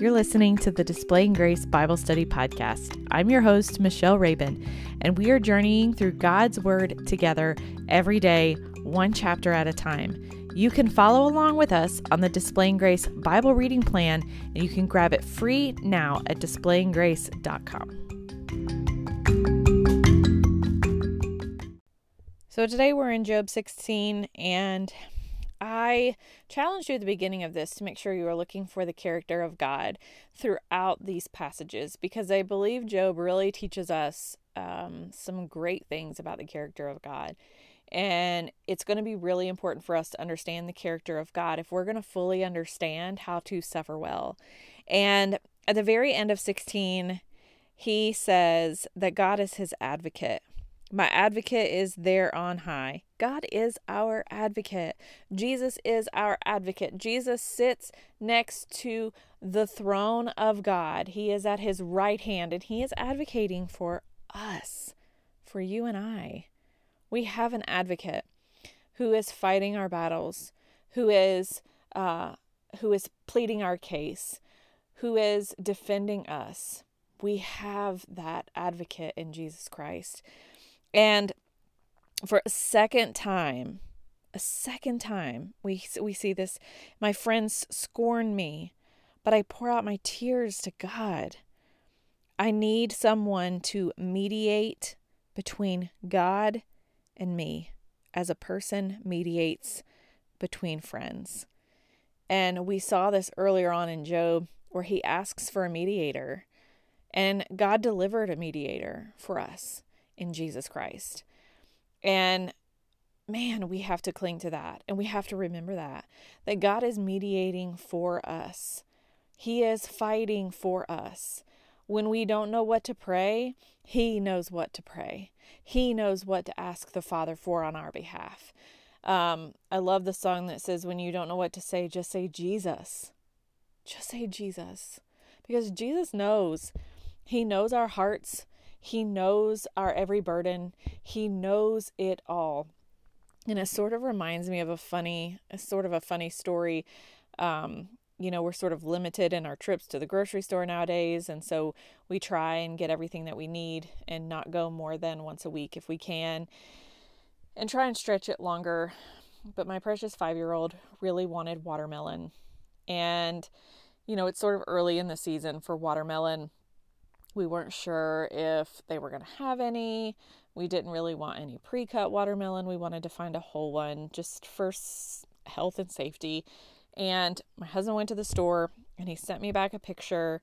You're listening to the Displaying Grace Bible Study Podcast. I'm your host, Michelle Rabin, and we are journeying through God's Word together every day, one chapter at a time. You can follow along with us on the Displaying Grace Bible reading plan, and you can grab it free now at displayinggrace.com. So today we're in Job 16, and I challenged you at the beginning of this to make sure you are looking for the character of God throughout these passages because I believe Job really teaches us um, some great things about the character of God. And it's going to be really important for us to understand the character of God if we're going to fully understand how to suffer well. And at the very end of 16, he says that God is his advocate. My advocate is there on high. God is our advocate. Jesus is our advocate. Jesus sits next to the throne of God. He is at his right hand and he is advocating for us, for you and I. We have an advocate who is fighting our battles, who is uh, who is pleading our case, who is defending us. We have that advocate in Jesus Christ. And for a second time, a second time, we we see this. My friends scorn me, but I pour out my tears to God. I need someone to mediate between God and me, as a person mediates between friends. And we saw this earlier on in Job, where he asks for a mediator, and God delivered a mediator for us in Jesus Christ. And man, we have to cling to that and we have to remember that that God is mediating for us. He is fighting for us. When we don't know what to pray, he knows what to pray. He knows what to ask the Father for on our behalf. Um, I love the song that says, When you don't know what to say, just say Jesus. Just say Jesus. Because Jesus knows. He knows our hearts. He knows our every burden. He knows it all. And it sort of reminds me of a funny, sort of a funny story. Um, you know, we're sort of limited in our trips to the grocery store nowadays. And so we try and get everything that we need and not go more than once a week if we can and try and stretch it longer. But my precious five year old really wanted watermelon. And, you know, it's sort of early in the season for watermelon. We weren't sure if they were going to have any. We didn't really want any pre cut watermelon. We wanted to find a whole one just for health and safety. And my husband went to the store and he sent me back a picture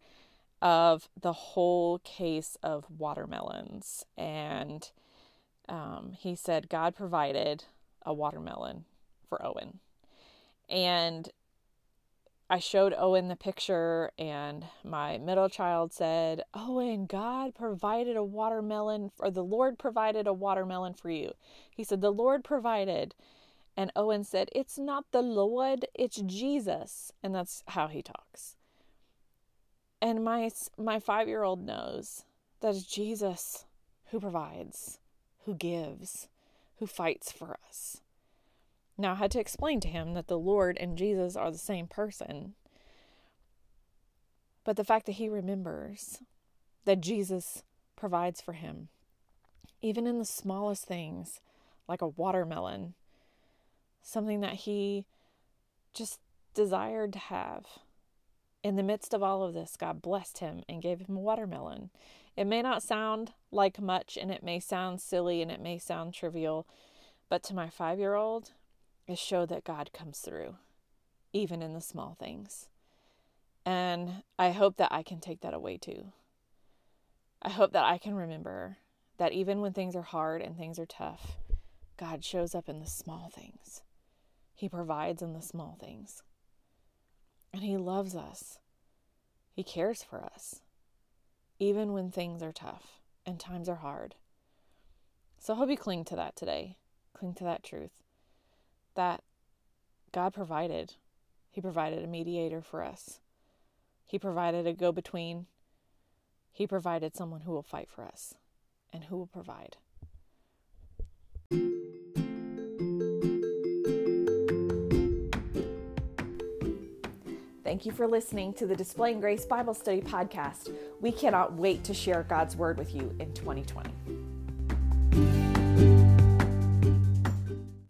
of the whole case of watermelons. And um, he said, God provided a watermelon for Owen. And I showed Owen the picture, and my middle child said, Owen, God provided a watermelon, or the Lord provided a watermelon for you. He said, The Lord provided. And Owen said, It's not the Lord, it's Jesus. And that's how he talks. And my, my five year old knows that it's Jesus who provides, who gives, who fights for us. Now, I had to explain to him that the Lord and Jesus are the same person. But the fact that he remembers that Jesus provides for him, even in the smallest things, like a watermelon, something that he just desired to have. In the midst of all of this, God blessed him and gave him a watermelon. It may not sound like much and it may sound silly and it may sound trivial, but to my five year old, is show that God comes through, even in the small things. And I hope that I can take that away too. I hope that I can remember that even when things are hard and things are tough, God shows up in the small things. He provides in the small things. And He loves us. He cares for us, even when things are tough and times are hard. So I hope you cling to that today. Cling to that truth that God provided. He provided a mediator for us, He provided a go between, He provided someone who will fight for us and who will provide. Thank you for listening to the Displaying Grace Bible Study podcast. We cannot wait to share God's Word with you in 2020.